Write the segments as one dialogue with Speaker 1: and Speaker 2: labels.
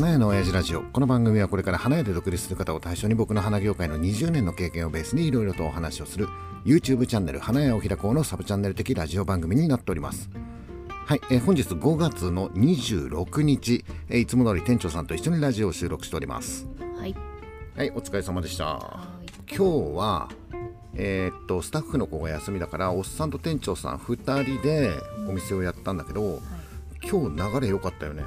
Speaker 1: 花屋の親父ラジオ。この番組はこれから花屋で独立する方を対象に僕の花業界の20年の経験をベースにいろいろとお話をする YouTube チャンネル花屋を開こうのサブチャンネル的ラジオ番組になっております。はい、えー本日5月の26日、えーいつも通り店長さんと一緒にラジオを収録しております。
Speaker 2: はい。
Speaker 1: はい。お疲れ様でした。
Speaker 2: はい。
Speaker 1: 今日はえーっとスタッフの子が休みだからおっさんと店長さん2人でお店をやったんだけど、今日流れ良かったよね。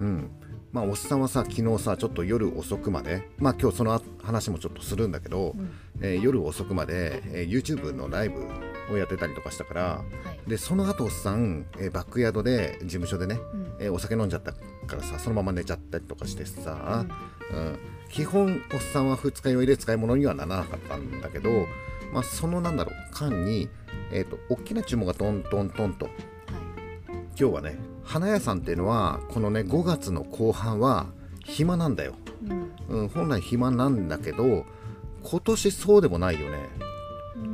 Speaker 1: うん、まあおっさんはさ昨日さちょっと夜遅くまでまあ今日その話もちょっとするんだけど、えー夜遅くまで、えー YouTube のライブをやってたりとかしたから
Speaker 2: はい。
Speaker 1: でその後おっさん、えーバックヤードで事務所でね、
Speaker 2: うん。
Speaker 1: えーお酒飲んじゃったからさそのまま寝ちゃったりとかしてさ、うん。基本おっさんは二日酔いで使い物にはならなかったんだけど、まあ、そのなんだろう間に、えー、と大きな注文がトントントンと。
Speaker 2: はい。
Speaker 1: 今日はね花屋さんっていうのはこのね5月の後半は暇なんだよ、
Speaker 2: うん。
Speaker 1: うん、本来暇なんだけど今年そうでもないよね。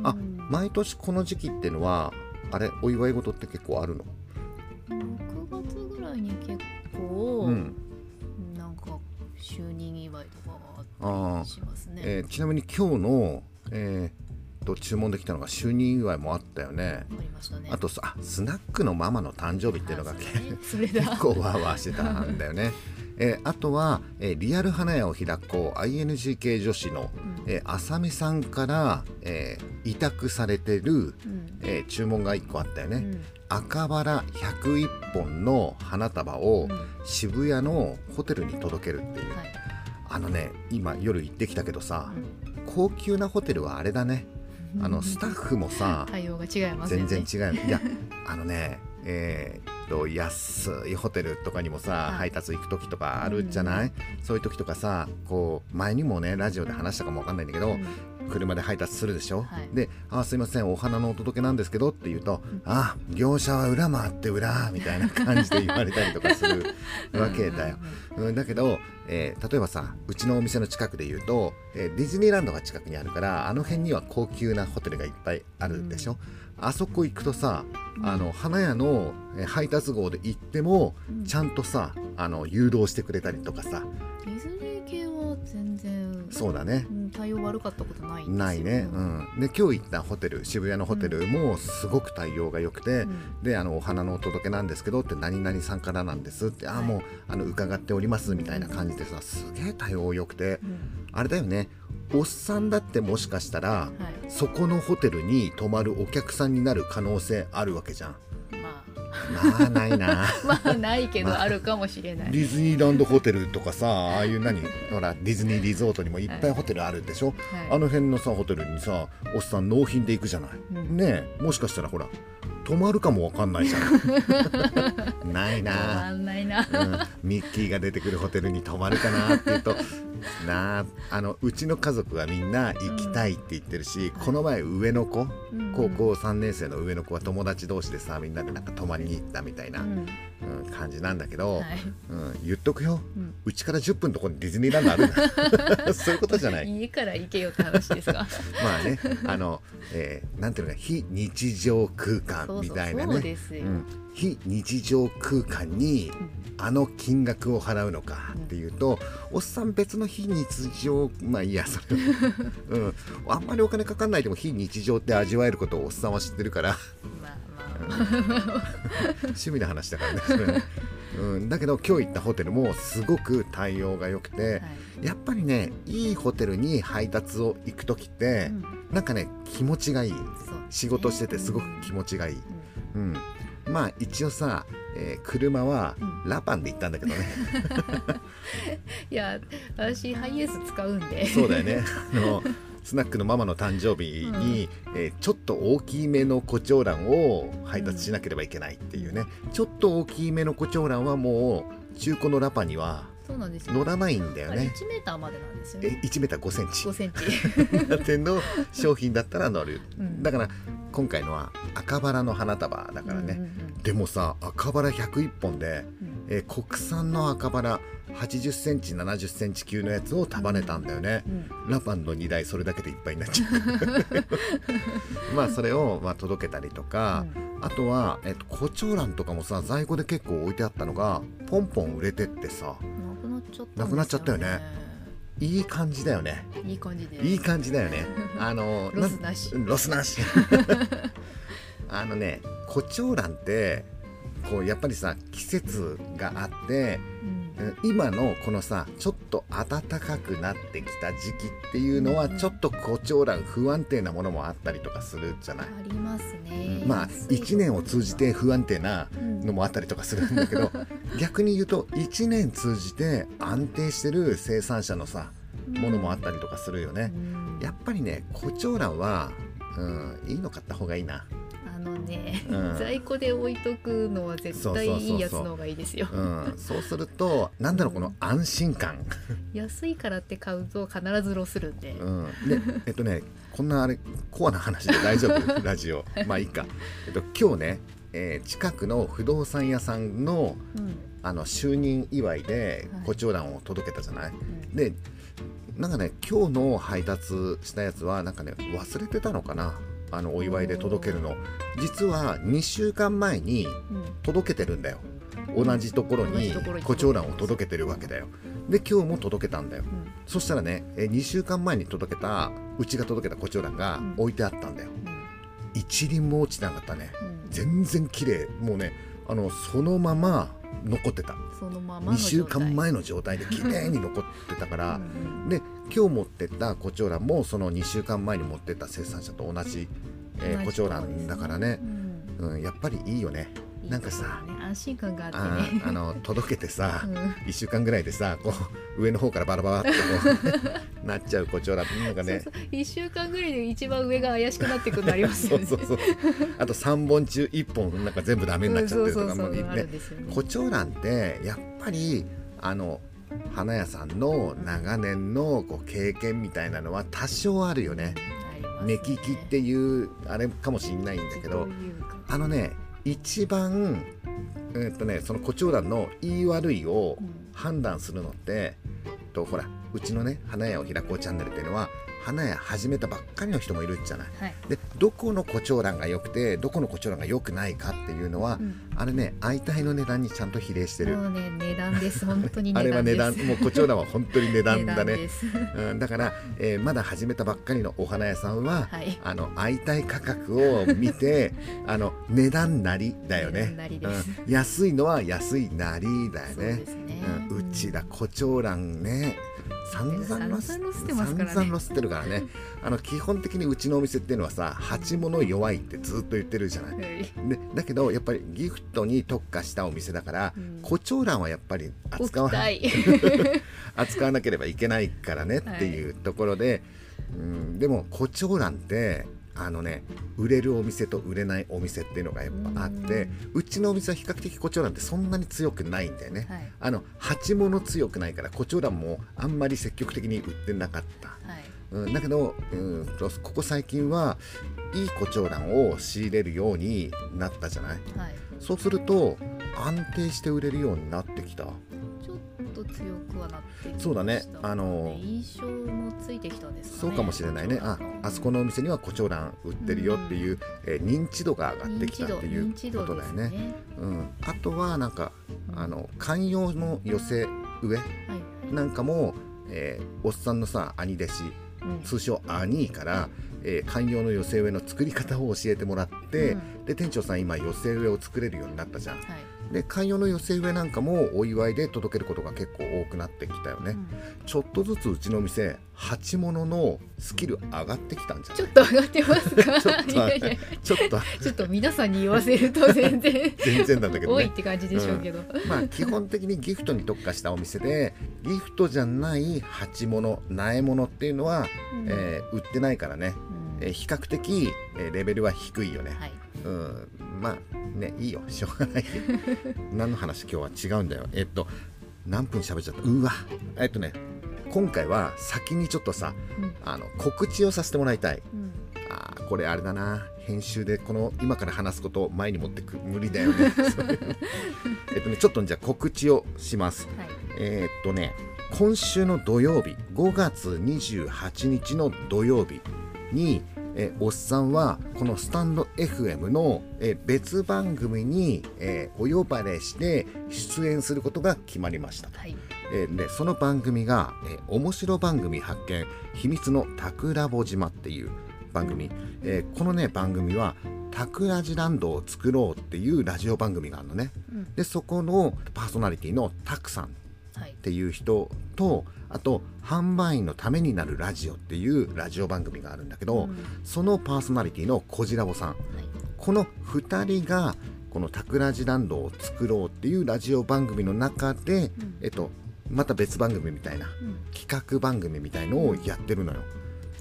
Speaker 1: あ
Speaker 2: うん。
Speaker 1: 毎年この時期っていうのはあれお祝い事って結構あるの
Speaker 2: ？6月ぐらいに結構、
Speaker 1: うん。
Speaker 2: なんか就任祝いとかが
Speaker 1: あ
Speaker 2: あったりしますね。
Speaker 1: えーちなみに今日の、えーと注文できたのが就任祝いもあったよね。
Speaker 2: ありましたね。
Speaker 1: あとさあスナックのママの誕生日っていうのが
Speaker 2: ね。
Speaker 1: 結構ワーワーしてたんだよね。えーあとは、えーリアル花屋を開こう ING 系女子の、
Speaker 2: うん
Speaker 1: えーあさみさんから、えー委託されてる、
Speaker 2: うん。
Speaker 1: えー注文が1個あったよね、
Speaker 2: うん
Speaker 1: 赤バラ101本の花束を
Speaker 2: うん
Speaker 1: 渋谷のホテルに届けるっていう、
Speaker 2: はい。
Speaker 1: あのね今夜行ってきたけどさ
Speaker 2: うん
Speaker 1: 高級なホテルはあれだねあのスタッフもさ
Speaker 2: 対応が違いますよね。
Speaker 1: 全然違う。いや あのねえーっと安いホテルとかにもさ、
Speaker 2: はい。
Speaker 1: 配達行く時とかあるじゃない、そういう時とかさこう前にもねラジオで話したかもわかんないんだけど、
Speaker 2: うん
Speaker 1: 車で配達するでしょ、
Speaker 2: はい。
Speaker 1: で「あすいませんお花のお届けなんですけど」って言うと「あ業者は裏回って裏」みたいな感じで言われたりとかするわけだよ。うん、だけど、えー例えばさうちのお店の近くで言うと、えーディズニーランドが近くにあるからあの辺には高級なホテルがいっぱいあるでしょ、あそこ行くとさあの花屋のえー配達号で行っても
Speaker 2: うん。
Speaker 1: ちゃんとさあの誘導してくれたりとかさ。
Speaker 2: ディズ全然。
Speaker 1: そうだね。
Speaker 2: うん対応悪かったことない
Speaker 1: ないね、うん、で今日行ったホテル渋谷のホテルもすごく対応が良くて、
Speaker 2: うん。
Speaker 1: であのお花のお届けなんですけどって何々さんからなんですって、あ
Speaker 2: はい。
Speaker 1: もうあの伺っておりますみたいな感じでさすげえ対応良くて。
Speaker 2: うん。
Speaker 1: あれだよね。おっさんだってもしかしたら
Speaker 2: はい。
Speaker 1: そこのホテルに泊まるお客さんになる可能性あるわけじゃん
Speaker 2: ま
Speaker 1: まあないな。
Speaker 2: あ まあないけど
Speaker 1: まあ
Speaker 2: あるかもしれない。
Speaker 1: ディズニーランドホテルとかさああいう何ほらディズニーリゾートにもいっぱいホテルあるでしょ、
Speaker 2: はい。
Speaker 1: あの辺のさホテルにさおっさん納品で行くじゃない、
Speaker 2: うん。
Speaker 1: ねえもしかしたらほら泊まるかもわかんないじゃん。ない
Speaker 2: わ
Speaker 1: な
Speaker 2: かんないな。
Speaker 1: うん、ミッキーが出てくるホテルに泊まるかなっていうとなああのうちの家族はみんな行きたいって言ってるし、この前上の子
Speaker 2: うん。
Speaker 1: 高校3年生の上の子は友達同士でさみんなでなんか泊まりに行ったみたいな、
Speaker 2: うん。
Speaker 1: うん感じなんだけど、
Speaker 2: はい。
Speaker 1: うん、言っとくよ。
Speaker 2: うん。
Speaker 1: うちから10分のところにディズニーランドあるんだ。そういうことじゃない。
Speaker 2: 家から行けよって話ですか。
Speaker 1: まあねあの、えーなんていうのか非日常空間みたいなね。
Speaker 2: そうですよ。
Speaker 1: うん非日常空間にあの金額を払うのかっていうと、おっさん別の非日常まあいいやそれ。は、うん、あんまりお金かかんないでも非日常って味わえることをおっさんは知ってるから。趣味の話だからねそれ。はね、うん、だけど今日行ったホテルもすごく対応が良くて、
Speaker 2: はい。
Speaker 1: やっぱりねいいホテルに配達を行く時って、
Speaker 2: うん。
Speaker 1: なんかね気持ちがいい。
Speaker 2: そう。
Speaker 1: 仕事しててすごく気持ちがいい、うん、まあ一応さ、えー車は
Speaker 2: うん。
Speaker 1: ラパンで行ったんだけどね、
Speaker 2: いや私ハイエース使うんで。
Speaker 1: そうだよね。あのスナックのママの誕生日に、えーちょっと大きめのコチョウランを配達しなければいけないっていうね、ちょっと大きめのコチョウランはもう中古のラパンには
Speaker 2: そうなんですよ。
Speaker 1: 乗らないんだよね。
Speaker 2: 1メーターまでなんですよ
Speaker 1: え
Speaker 2: ね。
Speaker 1: 1メーター5センチ。
Speaker 2: 5センチ。
Speaker 1: の商品だったら乗る、
Speaker 2: うん。
Speaker 1: だから今回のは赤バラの花束だからね、
Speaker 2: うんうん
Speaker 1: でもさ赤バラ101本で、
Speaker 2: うん。
Speaker 1: えー国産の赤バラ80センチ70センチ級のやつを束ねたんだよね、
Speaker 2: うん。
Speaker 1: ラパンの荷台それだけでいっぱいになっちゃう。まあそれをまあ届けたりとか、あとは、えっとコチョウランとかもさ在庫で結構置いてあったのがポンポン売れてってさ
Speaker 2: なくなちゃったんですよ
Speaker 1: なくなっちゃったよね。いい感じだよね。
Speaker 2: いい感じで。
Speaker 1: いい感じだよね。あの
Speaker 2: ロスなし。
Speaker 1: んロスなし。あのね胡蝶蘭ってこうやっぱりさ季節があって
Speaker 2: うん
Speaker 1: 今のこのさちょっと暖かくなってきた時期っていうのは
Speaker 2: うん
Speaker 1: ちょっと胡蝶蘭不安定なものもあったりとかするじゃない、
Speaker 2: ありますね。
Speaker 1: まあ
Speaker 2: 安い
Speaker 1: 1年を通じて不安定な
Speaker 2: うん
Speaker 1: のもあったりとかするんだけど逆に言うと1年通じて安定してる生産者のさものもあったりとかするよね。
Speaker 2: うん。
Speaker 1: やっぱりね胡蝶蘭は、うん、いいの買った方がいいな、
Speaker 2: あのね、
Speaker 1: うん。
Speaker 2: 在庫で置いとくのは絶対いいやつの方がいいですよ。
Speaker 1: うん、そうするとなんだろうこの安心感、
Speaker 2: 安いからって買うと必ずロスるんで、
Speaker 1: うん、でえっとねこんなあれコアな話で大丈夫？ラジオ。まあいいか、えっと、今日ね、えー近くの不動産屋さんの
Speaker 2: うん。
Speaker 1: あの就任祝いで
Speaker 2: はい。
Speaker 1: 胡蝶蘭を届けたじゃない、
Speaker 2: うん。
Speaker 1: でなんかね今日の配達したやつはなんかね忘れてたのかな？あのお祝いで届けるの。実は2週間前に
Speaker 2: うん。
Speaker 1: 届けてるんだよ。同じところに
Speaker 2: ところに。
Speaker 1: 胡蝶蘭を届けてるわけだよ。で今日も届けたんだよ。
Speaker 2: うん。
Speaker 1: そしたらねえ2週間前に届けたうちが届けた胡蝶蘭が
Speaker 2: うん。
Speaker 1: 置いてあったんだよ。一輪も落ちなかったね。
Speaker 2: うん。うん
Speaker 1: 全然綺麗。もうねあのそのまま残ってた。
Speaker 2: そのままの
Speaker 1: 2週間前の状態で綺麗に残ってたから。
Speaker 2: うんうん。
Speaker 1: で今日持ってった胡蝶蘭もその2週間前に持ってった生産者と同じ、えー
Speaker 2: 同じ
Speaker 1: 胡蝶蘭だからね。
Speaker 2: う、ん。
Speaker 1: うん、やっぱりいいよね。
Speaker 2: いい
Speaker 1: なんかさ
Speaker 2: ね安心感があって。
Speaker 1: あ
Speaker 2: ね
Speaker 1: ーあの 届けてさ、
Speaker 2: うん。
Speaker 1: 1週間ぐらいでさこう上の方からバラバラってこう なっちゃう胡蝶蘭なんかね。
Speaker 2: そうそう。一週間ぐらいで一番上が怪しくなってくるのありますよね。
Speaker 1: そうそうそう。あと3本中1本なんか全部ダメになっちゃってるとかもうね
Speaker 2: るんですよね。
Speaker 1: 胡蝶蘭ってやっぱりあの花屋さんの長年のこう経験みたいなのは多少あるよね。目利きっていうあれかもしれないんだけどあのね一番えーっとねその胡蝶蘭の言い悪いを
Speaker 2: うん。
Speaker 1: 判断するのってとほらうちのね花屋を開こうチャンネルっていうのは花屋始めたばっかりの人もいるじゃない？
Speaker 2: はい。
Speaker 1: でどこの胡蝶蘭が良くてどこの胡蝶蘭が良くないかっていうのは、
Speaker 2: うん。
Speaker 1: あれね相対の値段にちゃんと比例してる。
Speaker 2: もうね値段です。本当に
Speaker 1: あれは値
Speaker 2: 値段。
Speaker 1: もう胡蝶蘭は本当に値段だね。うん、だから、えーまだ始めたばっかりのお花屋さんは、
Speaker 2: はい。
Speaker 1: あの相対価格を見て あの値段なりだよ
Speaker 2: 値
Speaker 1: ね安いのは安いなりだよね。
Speaker 2: ね。
Speaker 1: うん、うちら胡蝶蘭ね散々ロス
Speaker 2: ってますからね。
Speaker 1: 散々ロスってるからね。あの基本的にうちのお店っていうのはさ鉢物弱いってずっと言ってるじゃない。
Speaker 2: はい。
Speaker 1: でだけどやっぱりギフトに特化したお店だから、
Speaker 2: うん。
Speaker 1: 胡蝶蘭はやっぱり扱わ
Speaker 2: 置きたい
Speaker 1: 扱わなければいけないからねっていうところで、うん、でも胡蝶蘭ってあのね売れるお店と売れないお店っていうのがやっぱあってうちのお店は比較的胡蝶蘭ってそんなに強くないんだよね、
Speaker 2: はい。
Speaker 1: あの鉢物強くないから胡蝶蘭もあんまり積極的に売ってなかった、
Speaker 2: はい。
Speaker 1: うん、だけど、うん、とここ最近はいい胡蝶蘭を仕入れるようになったじゃない。
Speaker 2: はい。
Speaker 1: そうすると安定して売れるようになってきた
Speaker 2: と強くはなってきました。
Speaker 1: そうだね。あの
Speaker 2: 印象もついてきたんですかね。
Speaker 1: そうかもしれないね。ああそこのお店には胡蝶蘭売ってるよっていう、えー認知度が上がってきたっていうことだよね。
Speaker 2: 認知度です
Speaker 1: うん、あとはなんか
Speaker 2: うん
Speaker 1: あの観葉の寄せ植
Speaker 2: はい
Speaker 1: えなんかも、えーおっさんのさ兄弟子
Speaker 2: うん。
Speaker 1: 通称兄から、えー観葉の寄せ植えの作り方を教えてもらって、
Speaker 2: うん。
Speaker 1: で店長さん今寄せ植えを作れるようになったじゃん。
Speaker 2: はい
Speaker 1: で観葉の寄せ植えなんかもお祝いで届けることが結構多くなってきたよね、
Speaker 2: うん。
Speaker 1: ちょっとずつうちの店鉢物のスキル上がってきたんじゃない？
Speaker 2: ちょっと上がってますか？
Speaker 1: ちょっと
Speaker 2: いやいや
Speaker 1: ちょっと。
Speaker 2: ちょっと皆さんに言わせると全然。
Speaker 1: 全然なんだけどね。
Speaker 2: 多いって感じでしょうけど、
Speaker 1: まあ基本的にギフトに特化したお店でギフトじゃない鉢物苗物っていうのは、
Speaker 2: うん。
Speaker 1: えー売ってないからね、
Speaker 2: うん。
Speaker 1: えー比較的、えーレベルは低いよね、
Speaker 2: はい。
Speaker 1: うん。まあねいいよしょうがない。よ 何の話？今日は違うんだよ。えっと何分喋っちゃった？うわ。えっとね今回は先にちょっとさ
Speaker 2: うん。
Speaker 1: あの告知をさせてもらいたい。
Speaker 2: うん。
Speaker 1: あーこれあれだな。編集でこの今から話すことを前に持ってく無理だよね。えっとねちょっとじゃあ告知をします。
Speaker 2: はい。
Speaker 1: えーっとね今週の土曜日5月28日の土曜日に、えーおっさんはこのスタンド FM の、えー別番組に、えーお呼ばれして出演することが決まりました。
Speaker 2: はい。
Speaker 1: えーでその番組が、えー面白番組発見秘密のタクラボ島っていう番組、えーこのね番組はタクラジランドを作ろうっていうラジオ番組があるのね。
Speaker 2: うん。
Speaker 1: でそこのパーソナリティのタクさんっ
Speaker 2: はい。
Speaker 1: ていう人とあと販売員のためになるラジオっていうラジオ番組があるんだけど、
Speaker 2: うん。
Speaker 1: そのパーソナリティのコジラボさん。
Speaker 2: はい。
Speaker 1: この2人がこのタクラジランドを作ろうっていうラジオ番組の中で、
Speaker 2: うん。
Speaker 1: えっと、また別番組みたいな
Speaker 2: うん。
Speaker 1: 企画番組みたいのをやってるのよ。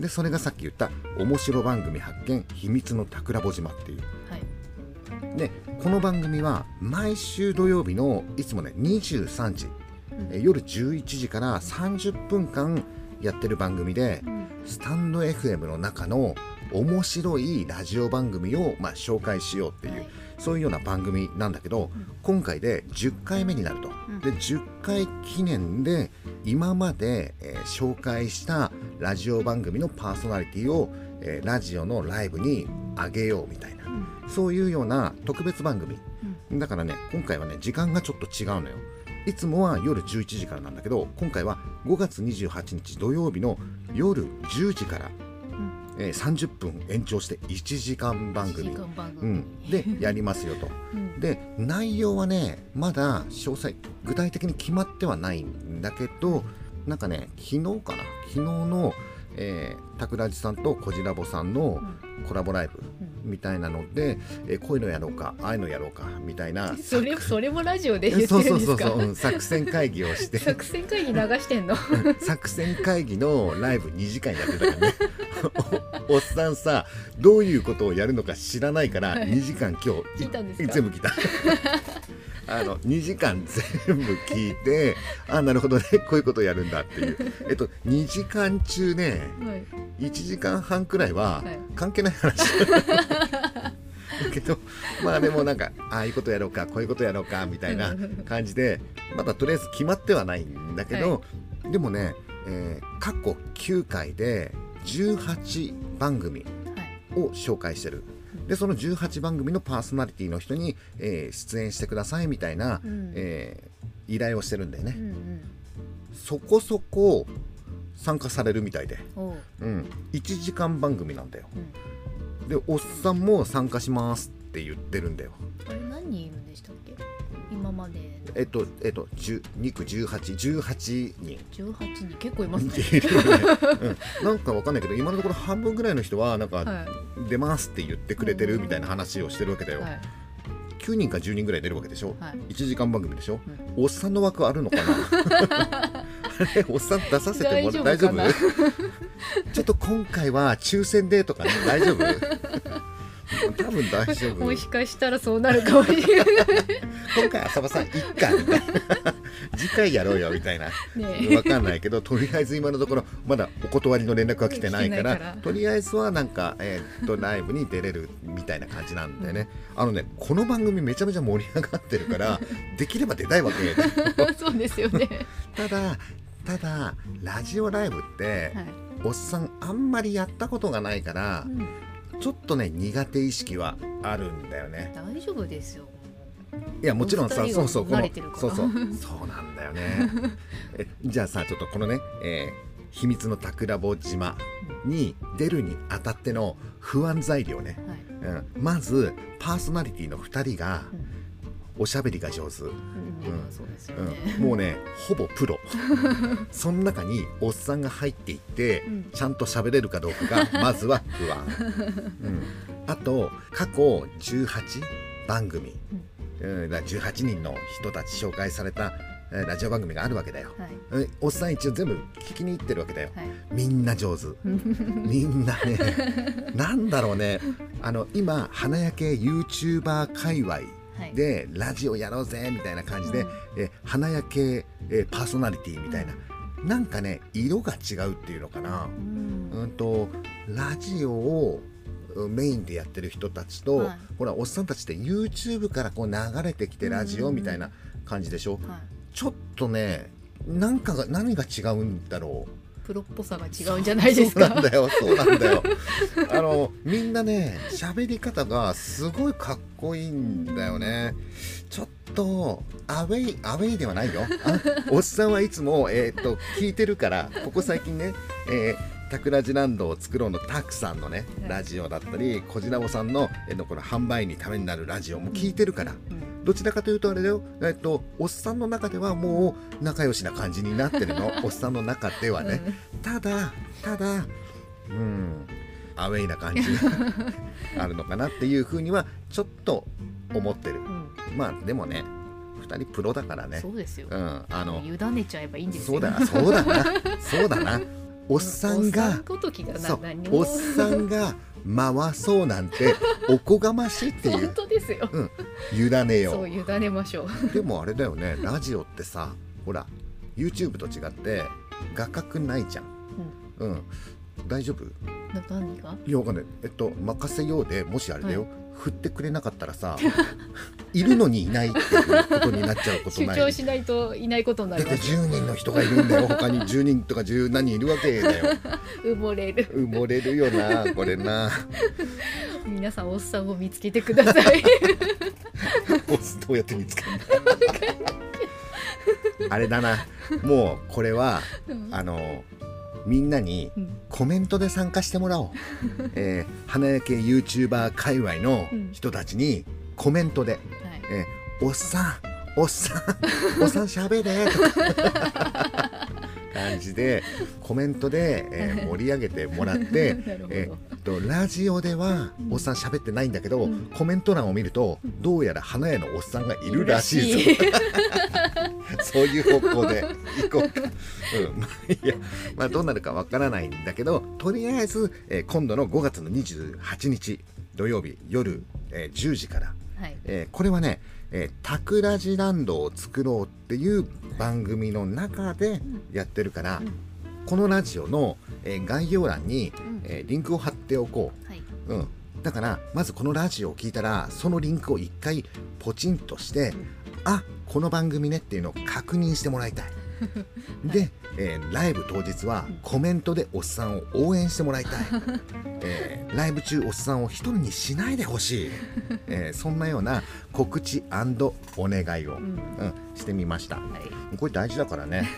Speaker 1: でそれがさっき言った「面白番組発見秘密のタクラボ島」っていう。
Speaker 2: はい。
Speaker 1: でこの番組は毎週土曜日のいつもね23時、
Speaker 2: うん
Speaker 1: え夜11時から30分間やってる番組で
Speaker 2: うん。
Speaker 1: スタンド FM の中の面白いラジオ番組を、まあ、紹介しようっていう、
Speaker 2: はい。
Speaker 1: そういうような番組なんだけど、
Speaker 2: うん。
Speaker 1: 今回で10回目になると、
Speaker 2: うん。
Speaker 1: で10回記念で今まで、えー紹介したラジオ番組のパーソナリティを、えーラジオのライブに上げようみたいな
Speaker 2: うん。
Speaker 1: そういうような特別番組。
Speaker 2: うん。
Speaker 1: だからね今回はね時間がちょっと違うのよいつもは夜11時からなんだけど今回は5月28日土曜日の夜10時から、
Speaker 2: うん。
Speaker 1: えー30分延長して1時間番組。う
Speaker 2: 組。
Speaker 1: ん、でやりますよと。
Speaker 2: うん。
Speaker 1: で内容はねまだ詳細具体的に決まってはないんだけどなんかね昨日かな？昨日の、えー、タクラジさんとコジラボさんのコラボライブ。
Speaker 2: うん
Speaker 1: みたいなので、えーこういうのやろうかああいうのやろうかみたいな
Speaker 2: それそれもラジオで言って
Speaker 1: そう
Speaker 2: るんですか？
Speaker 1: そうそうそう、うん作戦会議をして。
Speaker 2: 作戦会議流してんの？
Speaker 1: 作戦会議のライブ2時間やってたからね。お おっさんさどういうことをやるのか知らないから
Speaker 2: はい。
Speaker 1: 2時間今日
Speaker 2: 聞いたんですか？
Speaker 1: 全部聞いたあの2時間全部聞いて あなるほどねこういうことをやるんだっていう。えっと2時間中ね
Speaker 2: はい。
Speaker 1: 1時間半くらいは
Speaker 2: はい。
Speaker 1: 関係ない話。だ けどまあでもなんかああいうことやろうかこういうことやろうかみたいな感じでまだとりあえず決まってはないんだけど、でもね、えー過去9回で18番組
Speaker 2: はい。
Speaker 1: を紹介してるでその18番組のパーソナリティの人に、えー出演してくださいみたいな、
Speaker 2: うん。
Speaker 1: えー依頼をしてるんだよね、
Speaker 2: うんうん。
Speaker 1: そこそこ参加されるみたいで、
Speaker 2: おう。
Speaker 1: うん、1時間番組なんだよ。
Speaker 2: うん。
Speaker 1: でおっさんも参加しますって言ってるんだよ。
Speaker 2: あれ何人いるんでしたっけ？今まで。
Speaker 1: えっとえっと10 2区1818人。
Speaker 2: 18人。結構いますね。
Speaker 1: うん、なんかわかんないけど今のところ半分ぐらいの人はなんか
Speaker 2: は
Speaker 1: 出ますって言ってくれてるみたいな話をしてるわけだよ、
Speaker 2: いはい。
Speaker 1: 9人か10人ぐらい出るわけでしょ、
Speaker 2: はい。
Speaker 1: 1時間番組でしょ、
Speaker 2: うん。
Speaker 1: おっさんの枠あるのかな？おっさん出させてもら大丈夫
Speaker 2: 大丈夫？
Speaker 1: ちょっと今回は抽選でとかね大丈夫？多分大丈夫。
Speaker 2: もしかしたらそうなるかもしれない
Speaker 1: 今回浅場さんいっかみたい。な次回やろうよみたいな。
Speaker 2: ね
Speaker 1: わかんないけどとりあえず今のところまだお断りの連絡は来てないからとりあえずはなんか、えーっとライブに出れるみたいな感じなんでね、あのねこの番組めちゃめちゃ盛り上がってるから できれば出たいわけ
Speaker 2: そうですよね。
Speaker 1: ただただラジオライブって、
Speaker 2: はい。
Speaker 1: おっさんあんまりやったことがないから
Speaker 2: う、ん
Speaker 1: ちょっとね苦手意識はあるんだよね。
Speaker 2: 大丈夫ですよ。
Speaker 1: いやもちろんさそうそうこのそうそう。そうなんだよね。えじゃあさちょっとこのね、えー秘密の桜坊島に出るにあたっての不安材料ね、
Speaker 2: はい。
Speaker 1: うん、まずパーソナリティの2人がおしゃべりが上手、
Speaker 2: うん。うん。そうですよ
Speaker 1: う
Speaker 2: ね
Speaker 1: ん、もうねほぼプロ。その中におっさんが入っていって、
Speaker 2: うん。
Speaker 1: ちゃんと喋れるかどうかが まずは不安、うん、あと過去18番組、うん、だから18人の人たち紹介されたえーラジオ番組があるわけだよ、
Speaker 2: はい。
Speaker 1: えおっさん一応全部聞きに行ってるわけだよ。
Speaker 2: はい。
Speaker 1: みんな上手。みんなね。なんだろうね。あの今花焼け YouTuber 界隈
Speaker 2: はい。
Speaker 1: でラジオやろうぜみたいな感じで、
Speaker 2: うん。
Speaker 1: え花焼け、えパーソナリティみたいな、なんかね色が違うっていうのかな。
Speaker 2: う、ん。
Speaker 1: うん、とラジオをうんメインでやってる人たちと、
Speaker 2: はい。
Speaker 1: ほらおっさんたちって YouTube からこう流れてきてラジオみたいな感じでしょ、
Speaker 2: はい。
Speaker 1: ちょっとねなんかが何が違うんだろう
Speaker 2: プロっぽさが違うんじゃないですか。
Speaker 1: そうなんだよそうなんだよ。あのみんなね喋り方がすごいかっこいいんだよね。ちょっとアウェイアウェイではないよ。あおっさんはいつも、えー、と聞いてるからここ最近ね、えータクラジランドを作ろうのたくさんのね
Speaker 2: はい。
Speaker 1: ラジオだったりこじらぼさんの,、えーのこの販売にためになるラジオも聞いてるから、
Speaker 2: うん。
Speaker 1: どちらかというとあれだよ、えっと、おっさんの中ではもう仲良しな感じになってるの。おっさんの中ではね、ただただうんアウェイな感じが あるのかなっていうふうにはちょっと思ってる。
Speaker 2: うん。
Speaker 1: まあでもね2人プロだからね。
Speaker 2: そうですよ、
Speaker 1: うんあの
Speaker 2: 委ねちゃえばいいんですよ。
Speaker 1: そうだなそうだな。そうだなおっさんがおっさんが回そうなんて おこがましいってい
Speaker 2: 本
Speaker 1: う
Speaker 2: 当ですよ、
Speaker 1: うん。委ねよ
Speaker 2: そう委ねましょう。
Speaker 1: でもあれだよねラジオってさほら YouTube と違って画角ないじゃん。うん、大丈夫？
Speaker 2: な何が？
Speaker 1: いやわかんない。えっと任せようでもしあれだよ、振ってくれなかったらさ いるのにいないっていうことになっちゃうこと
Speaker 2: 主
Speaker 1: ない。
Speaker 2: 張しないといないことにな
Speaker 1: だって
Speaker 2: ります
Speaker 1: 10人の人がいるんだよ。他に10人とか10何人いるわけだよ。
Speaker 2: 埋もれる。
Speaker 1: 埋もれるよなこれな。
Speaker 2: 皆さんおっさんを見つけてください。
Speaker 1: ボスどうやって見つけるんだあれだな。もうこれは
Speaker 2: うん。
Speaker 1: あのみんなに
Speaker 2: うん。
Speaker 1: コメントで参加してもらおう、えー、花焼け YouTuber 界隈の人たちにコメントで
Speaker 2: はい「
Speaker 1: えーおっさんおっさんおっさんしゃべれ」とか 感じでコメントで、えー 盛り上げてもらって えーっとラジオではおっさん喋ってないんだけど、
Speaker 2: うん。
Speaker 1: コメント欄を見るとどうやら花屋のおっさんがいるらしいぞ。そういう方向で行こう。か。うん、まあいや、まあどうなるかわからないんだけど、とりあえず、えー今度の5月の28日土曜日夜、えー10時から、
Speaker 2: はい。
Speaker 1: えーこれはね、えータクラジランドを作ろうっていう番組の中でやってるから、
Speaker 2: うん
Speaker 1: このラジオの、えー概要欄に、
Speaker 2: うん
Speaker 1: えーリンクを貼っておこ
Speaker 2: はい、
Speaker 1: う。うん。だから、まずこのラジオを聞いたら、そのリンクを一回ポチンとして、あこの番組ねっていうのを確認してもらいたい。で、えーライブ当日はコメントでおっさんを応援してもらいたい。えーライブ中おっさんを一人にしないでほしい、えーそんなような告知お願いを、
Speaker 2: う
Speaker 1: うんんしてみました。
Speaker 2: はい、
Speaker 1: これ大事だからね。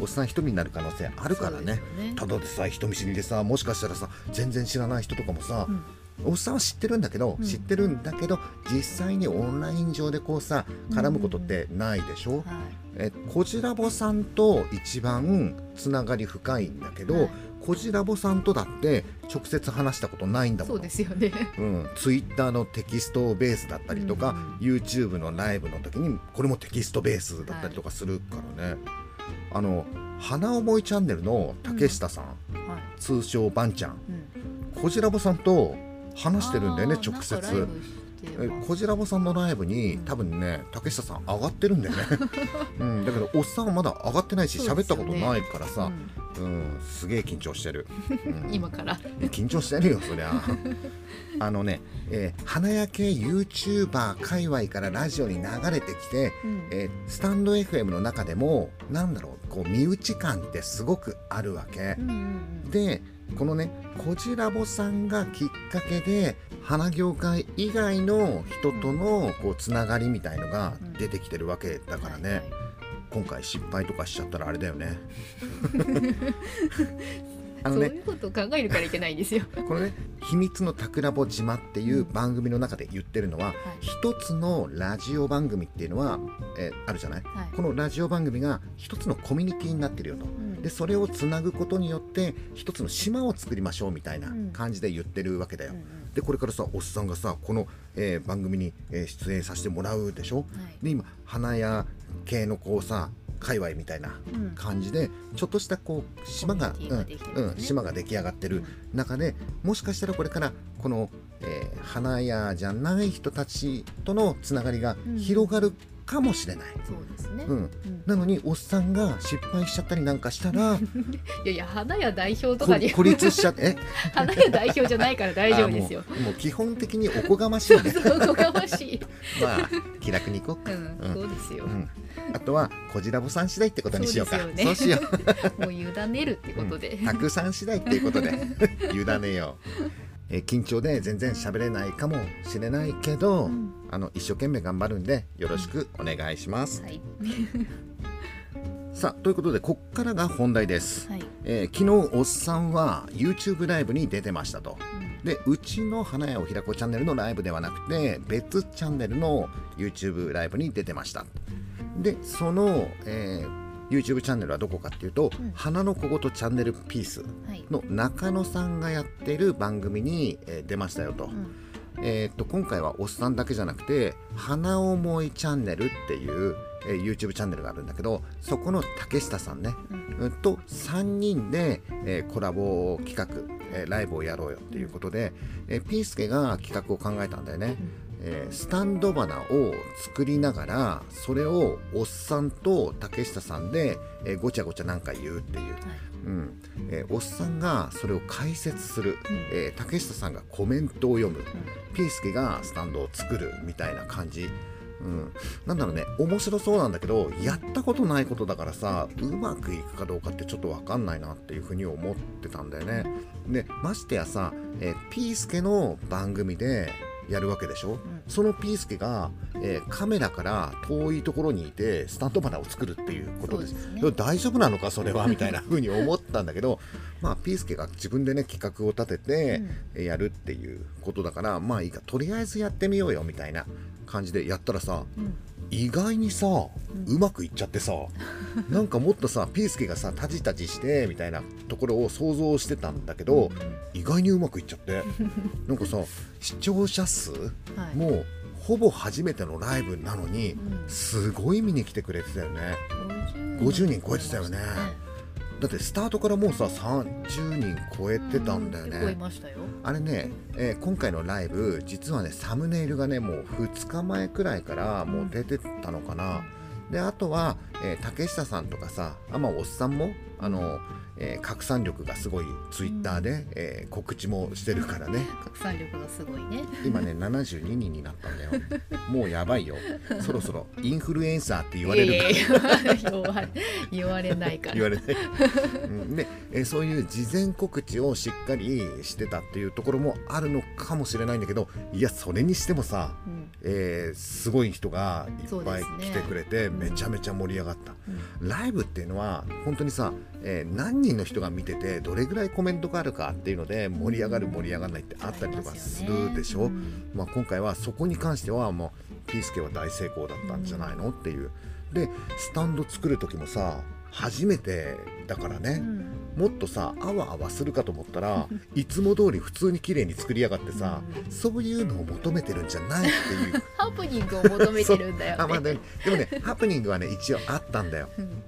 Speaker 1: おっさん一人になる可能性あるからね。
Speaker 2: ね。
Speaker 1: ただでさ人見知りでさもしかしたらさ全然知らない人とかもさ、
Speaker 2: うん
Speaker 1: おっさんは知ってるんだけど、
Speaker 2: うん。
Speaker 1: 知ってるんだけど実際にオンライン上でこうさ絡むことってないでしょ、
Speaker 2: はい。
Speaker 1: えこじらぼさんと一番つながり深いんだけど、
Speaker 2: はい。
Speaker 1: こじらぼさんとだって直接話したことないんだもん
Speaker 2: そうですよね。
Speaker 1: うん、ツイッターのテキストベースだったりとか、YouTube のライブの時にこれもテキストベースだったりとかするからね、あの花思いチャンネルの竹下さん、
Speaker 2: はい、
Speaker 1: 通称バンちゃん。
Speaker 2: うん、
Speaker 1: こじらぼさんと話してるんだよね直接。こじらぼさんのライブに、
Speaker 2: うん。
Speaker 1: 多分ね竹下さん上がってるんだよね、うん、だけどおっさんはまだ上がってないし
Speaker 2: そうですよね。
Speaker 1: 喋ったことないからさ。
Speaker 2: うん。
Speaker 1: うん、すげえ緊張してる、うん。
Speaker 2: 今から。
Speaker 1: 緊張してるよそりゃ。あのね、えー花焼け YouTuber 界隈からラジオに流れてきて、
Speaker 2: うん。
Speaker 1: えースタンド FM の中でもなんだろうこう身内感ってすごくあるわけ。
Speaker 2: う、んうんうん。
Speaker 1: でこのねこじらぼさんがきっかけで花業界以外の人とのこうつながりみたいのが出てきてるわけだからね、
Speaker 2: はい。はい
Speaker 1: 今回失敗とかしちゃったらあれだよね。あのね
Speaker 2: そういうことを考えるからいけないんですよ。
Speaker 1: このね「秘密のタクラボ島」っていう番組の中で言ってるのは、一つのラジオ番組っていうのは、えーあるじゃない？
Speaker 2: はい。
Speaker 1: このラジオ番組が一つのコミュニティになってるよと。
Speaker 2: うん
Speaker 1: でそれをつなぐことによって一つの島を作りましょうみたいな感じで言ってるわけだよ、
Speaker 2: うんうん。
Speaker 1: でこれからさおっさんがさこの、えー番組に、えー出演させてもらうでしょ？
Speaker 2: はい。
Speaker 1: で今花屋系のこうさ界隈みたいな
Speaker 2: うん。
Speaker 1: 感じでちょっとしたこう島がうんんうん、島が出来上がってる中でもしかしたらこれからこの、えー花屋じゃない人たちとのつながりが
Speaker 2: うん。
Speaker 1: 広がるかもしれない、
Speaker 2: そうですね。
Speaker 1: うん。
Speaker 2: うん。
Speaker 1: なのにおっさんが失敗しちゃったりなんかしたら
Speaker 2: いやいや花屋代表と
Speaker 1: こ
Speaker 2: かに。
Speaker 1: 孤立しちゃってえ？
Speaker 2: 花屋代表じゃないから大丈夫ですよ。
Speaker 1: あもう基本的におこがましいね。
Speaker 2: そうおこがましい。
Speaker 1: まあ気楽にいこうか、
Speaker 2: うん
Speaker 1: うん。
Speaker 2: そうですよ、
Speaker 1: うん、あとはこじらぼさん次第ってことにしようか。
Speaker 2: そうですよね。
Speaker 1: しよう。
Speaker 2: もう委ねるってことで、
Speaker 1: たくさん次第っていうことで。委ねよう、えー緊張で全然喋れないかもしれないけど、
Speaker 2: うん。
Speaker 1: あの一生懸命頑張るんでよろしくお願いします、
Speaker 2: はい。
Speaker 1: さあということでこっからが本題です、
Speaker 2: はい、
Speaker 1: えー昨日おっさんは YouTube ライブに出てましたと。でうちの花屋を開こうチャンネルのライブではなくて別チャンネルの YouTube ライブに出てました。でその、えー YouTube チャンネルはどこかっていうと、
Speaker 2: うん。
Speaker 1: 花の小言チャンネルピース
Speaker 2: はい。
Speaker 1: の中野さんがやってる番組に、えー出ましたよと,、
Speaker 2: うん。
Speaker 1: えーっと今回はおっさんだけじゃなくて花思いチャンネルっていう、えー YouTube チャンネルがあるんだけどそこの竹下さんね、
Speaker 2: うん。
Speaker 1: うんと3人で、えーコラボ企画、えーライブをやろうよっていうことで、えーピースケが企画を考えたんだよね、えースタンド花を作りながらそれをおっさんと竹下さんで、えーごちゃごちゃなんか言うっていう、
Speaker 2: はい。
Speaker 1: うん。えーおっさんがそれを解説する、
Speaker 2: うん。
Speaker 1: えー竹下さんがコメントを読む、ピースケがスタンドを作るみたいな感じ、うん、なんだろうね面白そうなんだけどやったことないことだからさうまくいくかどうかってちょっと分かんないなっていうふうに思ってたんだよね。でましてやさ、えーピースケの番組でやるわけでしょ、そのピースケが、えーカメラから遠いところにいてスタンド花を作るっていうことです。
Speaker 2: ですね。
Speaker 1: 大丈夫なのかそれはみたいな風に思ったんだけど まあピースケが自分でね企画を立ててえーやるっていうことだからまあいいか。とりあえずやってみようよみたいな感じでやったらさ
Speaker 2: うん
Speaker 1: 意外にさうまくいっちゃってさなんかもっとさピースケがさタジタジしてみたいなところを想像してたんだけど意外にうまくいっちゃって。なんかさ視聴者数
Speaker 2: はい。
Speaker 1: もうほぼ初めてのライブなのに
Speaker 2: うん。
Speaker 1: すごい見に来てくれてたよね。
Speaker 2: 50
Speaker 1: 50人超えてたよねだってスタートからもうさ30人超えてたんだよね。
Speaker 2: ましたよ。
Speaker 1: あれね、えー今回のライブ実はねサムネイルがねもう2日前くらいからもう出てたのかな、であとは、えー竹下さんとかさあまあおっさんもあの、えー拡散力がすごいツイッターで、えー告知もしてるからね。
Speaker 2: 拡散力がすごいね。
Speaker 1: 今ね72人になったんだよ。もうやばいよ。そろそろ インフルエンサーって言われるか
Speaker 2: いやいやいや言われないから。
Speaker 1: 言われない、うん。で、えーそういう事前告知をしっかりしてたっていうところもあるのかもしれないんだけどいやそれにしてもさ、
Speaker 2: うん。
Speaker 1: えーすごい人がいっぱい来てくれて、めちゃめちゃ盛り上がった、ライブっていうのは本当にさ、えー何人の人が見ててどれぐらいコメントがあるかっていうので盛り上がる盛り上がらないってあったりとかするでしょ、
Speaker 2: うん
Speaker 1: まあ、今回はそこに関してはもうピースケは大成功だったんじゃないのっていう。でスタンド作る時もさ初めてだからね、
Speaker 2: うん。
Speaker 1: もっとさあわあわするかと思ったら いつも通り普通に綺麗に作りやがってさ、そういうのを求めてるんじゃないっていう。
Speaker 2: ハプニングを求めてるんだよね。
Speaker 1: あ、まあね、でもねハプニングはね一応あったんだよ。
Speaker 2: うん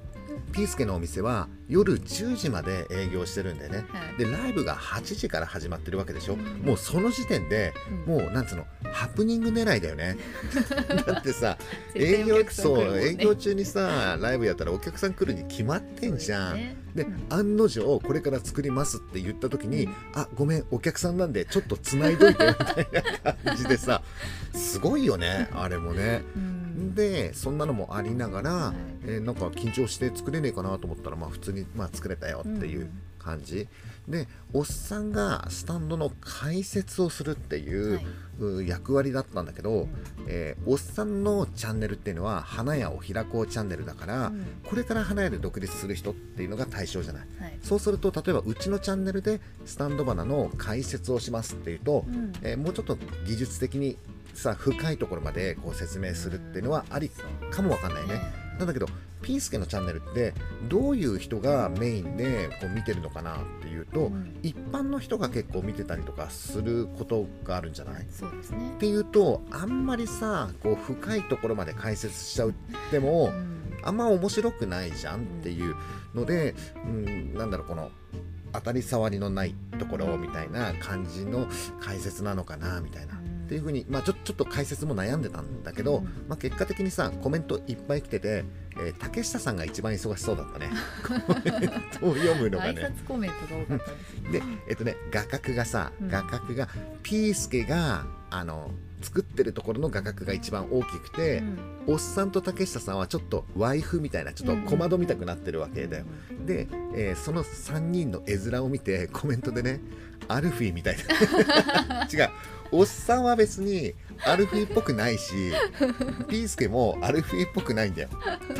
Speaker 1: ピースケのお店は夜10時まで営業してるんだよね。
Speaker 2: はい。
Speaker 1: でライブが8時から始まってるわけでしょ、
Speaker 2: うん。
Speaker 1: もうその時点で
Speaker 2: うん。
Speaker 1: もうなんつうのハプニング狙いだよね。だってさ
Speaker 2: 絶対
Speaker 1: 営業そう営業中にさライブやったらお客さん来るに決まってんじゃん。
Speaker 2: で
Speaker 1: 案の定これから作りますって言った時に、
Speaker 2: うん。
Speaker 1: あごめんお客さんなんでちょっとつないどいてみたいな感じでさすごいよねあれもね。
Speaker 2: うん
Speaker 1: でそんなのもありながら、
Speaker 2: はい
Speaker 1: えーなんか緊張して作れねえかなと思ったらまあ普通に、まあ、作れたよっていう感じ、でおっさんがスタンドの解説をするっていう、役割だったんだけど、
Speaker 2: うん
Speaker 1: えーおっさんのチャンネルっていうのは花屋を開こうチャンネルだから、
Speaker 2: うん。
Speaker 1: これから花屋で独立する人っていうのが対象じゃない。
Speaker 2: はい。
Speaker 1: そうすると例えばうちのチャンネルでスタンド花の解説をしますっていうと、
Speaker 2: うん。
Speaker 1: えーもうちょっと技術的にさ深いところまでこう説明するっていうのはありかもわかんないね。なんだけどピースケのチャンネルってどういう人がメインでこう見てるのかなっていうと、
Speaker 2: うん。
Speaker 1: 一般の人が結構見てたりとかすることがあるんじゃない？
Speaker 2: そうですね。
Speaker 1: っていうとあんまりさこう深いところまで解説しちゃうっても、
Speaker 2: うん。
Speaker 1: あんま面白くないじゃんっていうので、うん、なんだろうこの当たり障りのないところみたいな感じの解説なのかなみたいな。
Speaker 2: うん
Speaker 1: っていうふうに、まあ、ちょちょっと解説も悩んでたんだけど、
Speaker 2: うん。
Speaker 1: まあ、結果的にさコメントいっぱい来てて、えー竹下さんが一番忙しそうだったね。コメントを読むのが
Speaker 2: 挨
Speaker 1: ね
Speaker 2: 拶コメントが多かったんですよ
Speaker 1: でえっとね画角がさ
Speaker 2: うん。
Speaker 1: 画角がピースケがあの作ってるところの画角が一番大きくて、おっさんと竹下さんはちょっとワイフみたいなちょっと小窓見たくなってるわけだよ、で、えーその3人の絵面を見てコメントでねアルフィーみたいな。違うおっさんは別にアルフィーっぽくないしピースケもアルフィーっぽくないんだよ。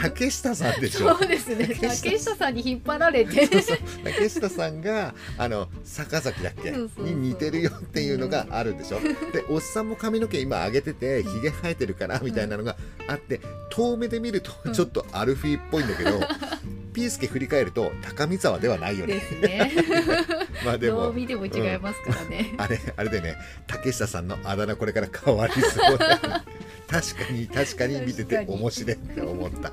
Speaker 1: 竹下さんでしょ。
Speaker 2: そうですね。
Speaker 1: 竹下
Speaker 2: さん。に引っ張られて
Speaker 1: そうそう竹下さんがあの坂崎だっけ？に似てるよっていうのがあるでしょ。でおっさんも髪の毛今上げててひげ生えてるからみたいなのがあって遠目で見るとちょっとアルフィーっぽいんだけど、ピースケ振り返ると高見沢ではないよね。
Speaker 2: ですね。
Speaker 1: まあでも
Speaker 2: どう見ても違いますからね、
Speaker 1: あれあれでね竹下さんのあだ名これから変わりそうだ。確かに確かに見てて面白いって思った。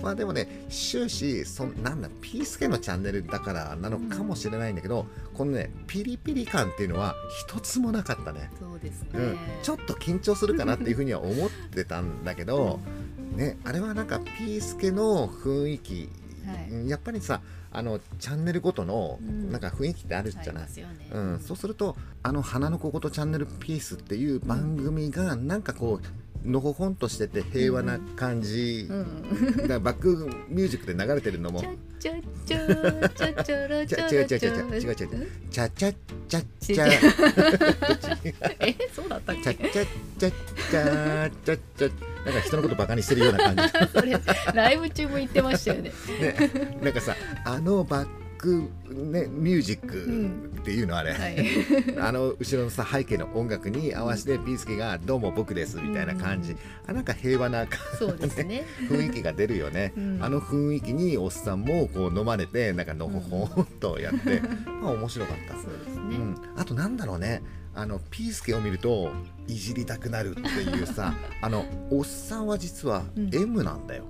Speaker 1: まあでもね終始そんなんだピースケのチャンネルだからなのかもしれないんだけど、このねピリピリ感っていうのは一つもなかったね、
Speaker 2: そうですね、
Speaker 1: うん、ちょっと緊張するかなっていうふうには思ってたんだけど、ね、あれはなんかピースケの雰囲気
Speaker 2: はい。
Speaker 1: うんやっぱりさあのチャンネルごとの
Speaker 2: うん。
Speaker 1: なんか雰囲気ってあるじゃない？
Speaker 2: ありま、すよね。
Speaker 1: うん、そうするとあの「花の小言チャンネルピース」っていう番組がなんかこうのほほんとしてて平和な感じ、
Speaker 2: うん
Speaker 1: だバックミュージックで流れてるのも。
Speaker 2: チャチャチャチャラチャ
Speaker 1: 違う違う違う違う違う違う違う「チャチャチャチャ」
Speaker 2: えそうだったっけ
Speaker 1: チャチャチャチャチャチャなんか人のことバカにしてるような感じ
Speaker 2: それライブ中も言ってましたよね
Speaker 1: ねなんかさあのバック、ね、ミュージックっていうのあれ、
Speaker 2: はい。
Speaker 1: あの後ろのさ背景の音楽に合わせてピースケが「どうも僕です」みたいな感じ、あなんか平和な
Speaker 2: そうですね。
Speaker 1: 雰囲気が出るよね、
Speaker 2: うん。
Speaker 1: あの雰囲気におっさんもこう飲まれてなんかのほほんとやって、まあ面白かった、
Speaker 2: そうですね、
Speaker 1: うん、あとなんだろうね。あのピースケを見るといじりたくなるっていうさ あのおっさんは実は
Speaker 2: うん。
Speaker 1: M なんだよ、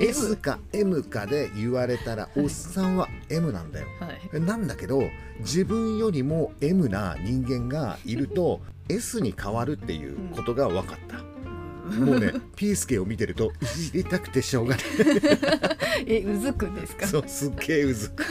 Speaker 1: S か M かで言われたらおっさんは M なんだよ。
Speaker 2: はい。
Speaker 1: なんだけど自分よりも M な人間がいると S に変わるっていうことが分かった、もうねピースケを見てるといじりたくてしょうがない。
Speaker 2: えうずくんですか？
Speaker 1: そうすっげえうずく。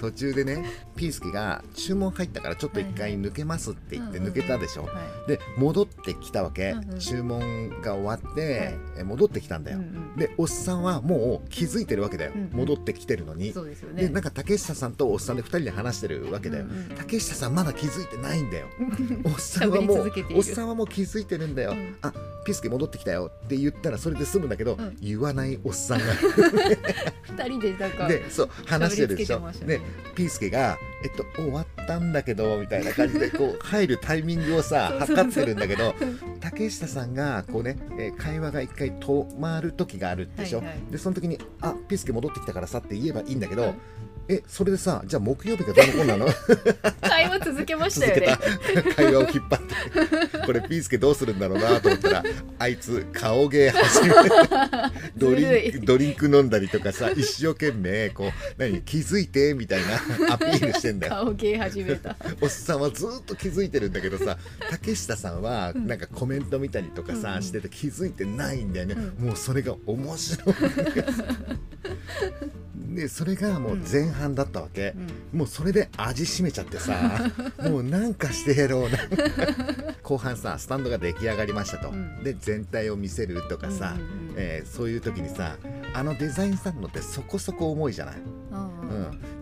Speaker 1: 途中でねピースケが注文入ったからちょっと一回抜けますって言って抜けたでしょ、
Speaker 2: は
Speaker 1: で戻ってきたわけ、
Speaker 2: うんうん。
Speaker 1: 注文が終わって、
Speaker 2: はい。
Speaker 1: え戻ってきたんだ
Speaker 2: い、
Speaker 1: よ、
Speaker 2: うんうん。
Speaker 1: でおっさんはもう気づいてるわけだよ、
Speaker 2: うんうん。
Speaker 1: 戻ってきてるのに、
Speaker 2: そうですよね。
Speaker 1: でなんか竹下さんとおっさんで2人で話してるわけだよ、
Speaker 2: うんうん
Speaker 1: 竹下さんまだ気づいてないんだよ。おっさんはもうおっさんはもう気づいてるんだよ、
Speaker 2: うん。
Speaker 1: あピスケ戻ってきたよって言ったらそれで済むんだけど、
Speaker 2: うん。
Speaker 1: 言わないおっさんが。
Speaker 2: 二人でなんか
Speaker 1: でそう話してるでしょ？
Speaker 2: したね。
Speaker 1: でピースケが「えっと終わったんだけど」みたいな感じでこう 入るタイミングをさ測ってるんだけど竹下さんがこうね、えー会話が一回止まる時があるでしょ、
Speaker 2: はいはい。
Speaker 1: でその時に「あピースケ戻ってきたからさ」って言えばいいんだけど、
Speaker 2: うん
Speaker 1: えそれでさじゃあ木曜日がどうのこうなの？
Speaker 2: 会話続けました
Speaker 1: 続
Speaker 2: よね。
Speaker 1: け た会話を引っ張って。これピースケどうするんだろうなと思ったらあいつ顔芸始めドリンクドリンク飲んだりとかさ一生懸命こう何気づいて？みたいなアピールしてんだよ。
Speaker 2: 顔芸始めた。
Speaker 1: おっさんはずっと気づいてるんだけどさ竹下さんはなんかコメント見たりとかさ、
Speaker 2: うん。
Speaker 1: してて気づいてないんだよね、
Speaker 2: う
Speaker 1: もうそれが面白い。でそれがもう前半だったわけ、
Speaker 2: うん。
Speaker 1: もうそれで味しめちゃってさ もうなんかしてやろうな。後半さスタンドが出来上がりましたと、
Speaker 2: うん。
Speaker 1: で全体を見せるとかさ、
Speaker 2: うんうんうん
Speaker 1: えーそういう時にさあのデザインさんのってそこそこ重いじゃない、
Speaker 2: うん、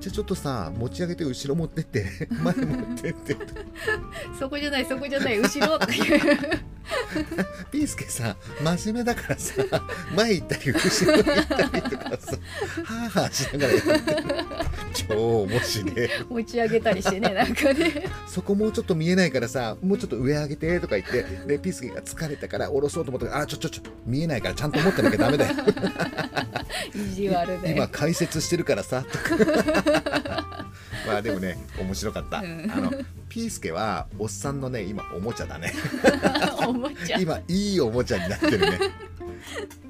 Speaker 1: じゃあちょっとさ持ち上げて後ろ持ってって。前持ってって。
Speaker 2: そこじゃないそこじゃない後ろっていう。
Speaker 1: ピースケさ真面目だからさ前行ったり後ろ行ったりとかさハーハーしながらやってる。超面白い。
Speaker 2: 持ち上げたりしてねなんかね。
Speaker 1: そこもうちょっと見えないからさもうちょっと上上げてとか言ってでピースケが疲れたから下ろそうと思ったらあちょちょちょ見えないからちゃんと持ってなきゃダメだよ。
Speaker 2: 意地悪で
Speaker 1: 今解説してるからさとか まあでもね面白かった、
Speaker 2: うん。
Speaker 1: あのピースケはおっさんのね今おもちゃだね。
Speaker 2: おもちゃ。
Speaker 1: 今いいおもちゃになってるね。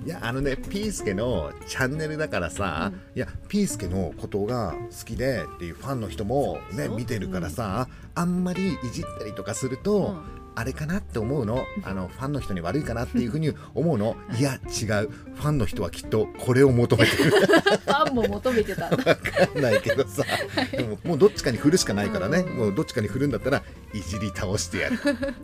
Speaker 1: いやあのねピースケのチャンネルだからさ、いやピースケのことが好きでっていうファンの人もね見てるからさ、あんまりいじったりとかすると、
Speaker 2: うん
Speaker 1: あれかなって思うの。あのファンの人に悪いかなっていうふうに思うの。いや違う。ファンの人はきっとこれを求めてる。
Speaker 2: ファンも求めてた。んだ
Speaker 1: わかんないけどさ。でももうどっちかに振るしかないからね。
Speaker 2: うん
Speaker 1: もうどっちかに振るんだったらいじり倒してやる。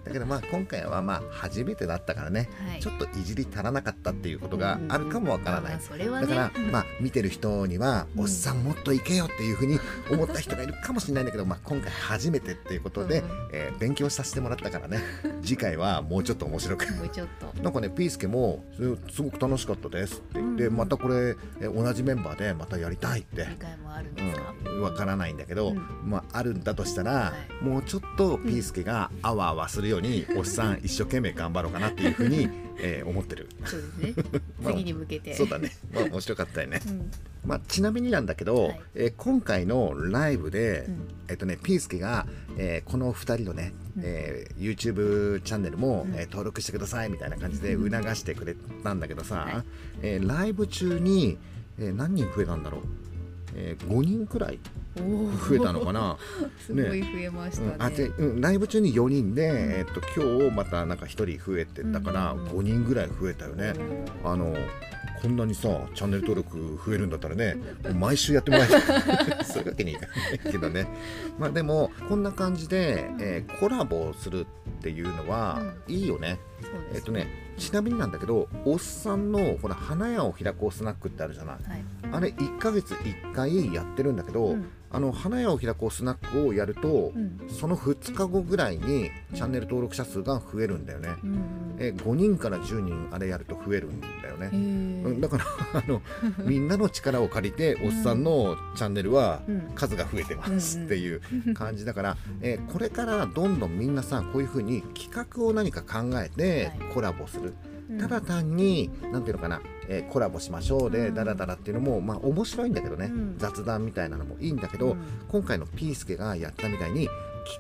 Speaker 1: だけどまあ今回はまあ初めてだったからね。
Speaker 2: はい。
Speaker 1: ちょっといじり足らなかったっていうことがあるかもわからない。
Speaker 2: まあそれはね。
Speaker 1: だから、
Speaker 2: うん。
Speaker 1: まあ見てる人には、
Speaker 2: うん。
Speaker 1: おっさんもっといけよっていうふうに思った人がいるかもしれないんだけど、まあ、今回初めてっていうことで、
Speaker 2: うん。
Speaker 1: えー勉強させてもらったからね次回はもうちょっと面白く。
Speaker 2: もうちょっと。
Speaker 1: なんかねピースケもすすごく楽しかったですって言って、
Speaker 2: うん。
Speaker 1: またこれえ同じメンバーでまたやりたいって。
Speaker 2: 次回もあるんですか、
Speaker 1: うん、わからないんだけど、
Speaker 2: うん。
Speaker 1: まああるんだとしたら、
Speaker 2: は
Speaker 1: もうちょっとピースケがあわあわするように、おっさん一生懸命頑張ろうかなっていうふうに、えー思ってる
Speaker 2: そうですね
Speaker 1: まあ
Speaker 2: 次に向けて
Speaker 1: そうだねまあ面白かったよね、
Speaker 2: うん
Speaker 1: まあ、ちなみになんだけど、
Speaker 2: はい。
Speaker 1: えー今回のライブで、
Speaker 2: うん。
Speaker 1: えっとね、ピースケが、えーこの2人のね、
Speaker 2: うん。
Speaker 1: えー YouTube チャンネルも、
Speaker 2: うん。
Speaker 1: えー登録してくださいみたいな感じで促してくれたんだけどさ、
Speaker 2: はい。
Speaker 1: えーライブ中に、えー何人増えたんだろう、え5人くらい増えたのかな。
Speaker 2: すごい増えましたね。
Speaker 1: うん、あで、うん、ライブ中に4人で、えっと今日またなんか1人増えてたから、
Speaker 2: うん。
Speaker 1: 5人ぐらい増えたよね、あのこんなにさチャンネル登録増えるんだったらねもう毎週やってもらえる。そういうわけにいかないけどね。まあでもこんな感じで、えーコラボするっていうのは、いいよね。えっとねちなみになんだけどおっさんのほら花屋を開こうスナックってあるじゃない。
Speaker 2: はい。
Speaker 1: あれ1ヶ月1回やってるんだけど、
Speaker 2: うん
Speaker 1: あの花屋を開こうスナックをやると、
Speaker 2: うん。
Speaker 1: その2日後ぐらいにチャンネル登録者数が増えるんだよね、
Speaker 2: うん
Speaker 1: え5人から10人あれやると増えるんだよね。だからあの みんなの力を借りておっさんのチャンネルは
Speaker 2: うん。
Speaker 1: 数が増えてます
Speaker 2: うん
Speaker 1: っていう感じだから、えーこれからどんどんみんなさこういうふうに企画を何か考えて
Speaker 2: はい。
Speaker 1: コラボする、
Speaker 2: うん
Speaker 1: ただ単に何ていうのかな、えーコラボしましょうで
Speaker 2: うん。
Speaker 1: ダラダラっていうのもまあ面白いんだけどね、
Speaker 2: うん。
Speaker 1: 雑談みたいなのもいいんだけど、
Speaker 2: うん。
Speaker 1: 今回のピースケがやったみたいに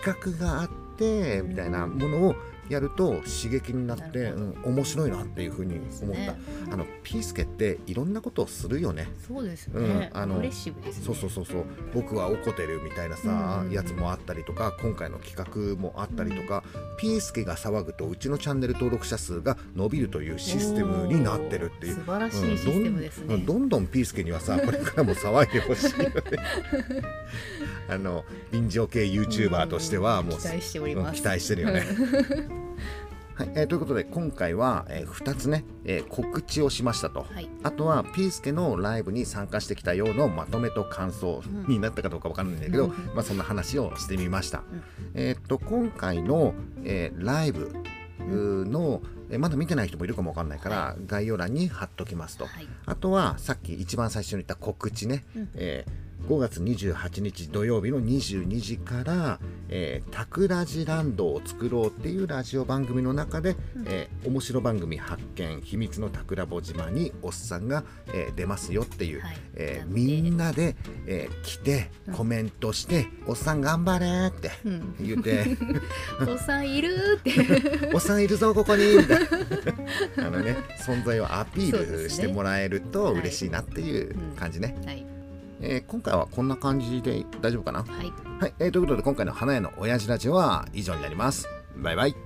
Speaker 1: 企画があってみたいなものをやると刺激になってうん、面白いなっていうふうに思った、
Speaker 2: ね。
Speaker 1: あのピースケっていろんなことをするよね。
Speaker 2: そうです
Speaker 1: うん
Speaker 2: ね
Speaker 1: あの
Speaker 2: アグレッシブですね。
Speaker 1: そうそうそうそう。僕は怒ってるみたいなさ、
Speaker 2: うん。
Speaker 1: やつもあったりとか今回の企画もあったりとか、ピースケが騒ぐとうちのチャンネル登録者数が伸びるというシステムになってるっていう。
Speaker 2: 素晴らしいシステムですね、
Speaker 1: うんどんどんピースケにはさ これからも騒いでほしいよね。あの 便乗系 YouTuber としてはもう
Speaker 2: 期待しております。
Speaker 1: うん期待してるよね はい、えーということで今回は、え2つね、えー告知をしましたと、
Speaker 2: はい。
Speaker 1: あとはピースケのライブに参加してきたようのまとめと感想になったかどうかわからないんだけど、
Speaker 2: うん
Speaker 1: まあ、そんな話をしてみました、
Speaker 2: ん。
Speaker 1: えっと今回の、えーライブの、えーまだ見てない人もいるかもわかんないから、概要欄に貼っときますと、
Speaker 2: はい。
Speaker 1: あとはさっき一番最初に言った告知ね、
Speaker 2: うん。
Speaker 1: えー5月28日土曜日の22時から「えー、タクラジランドを作ろう」っていうラジオ番組の中で、えー面白番組発見秘密のタクラボ島におっさんが、えー出ますよっていう、
Speaker 2: はい。
Speaker 1: えーみんなで、えー来てコメントして「おっさん頑張れ!」って
Speaker 2: うん。
Speaker 1: 言って。
Speaker 2: おっさんいるって「
Speaker 1: おっさんいるぞここに!」みたいなあのね存在をアピールしてもらえると
Speaker 2: はい
Speaker 1: 嬉しいなっていう感じね。
Speaker 2: はい
Speaker 1: えー今回はこんな感じで大丈夫かな？
Speaker 2: はい
Speaker 1: はい、えーということで今回の花屋の親父ラジオは以上になります。バイバイ。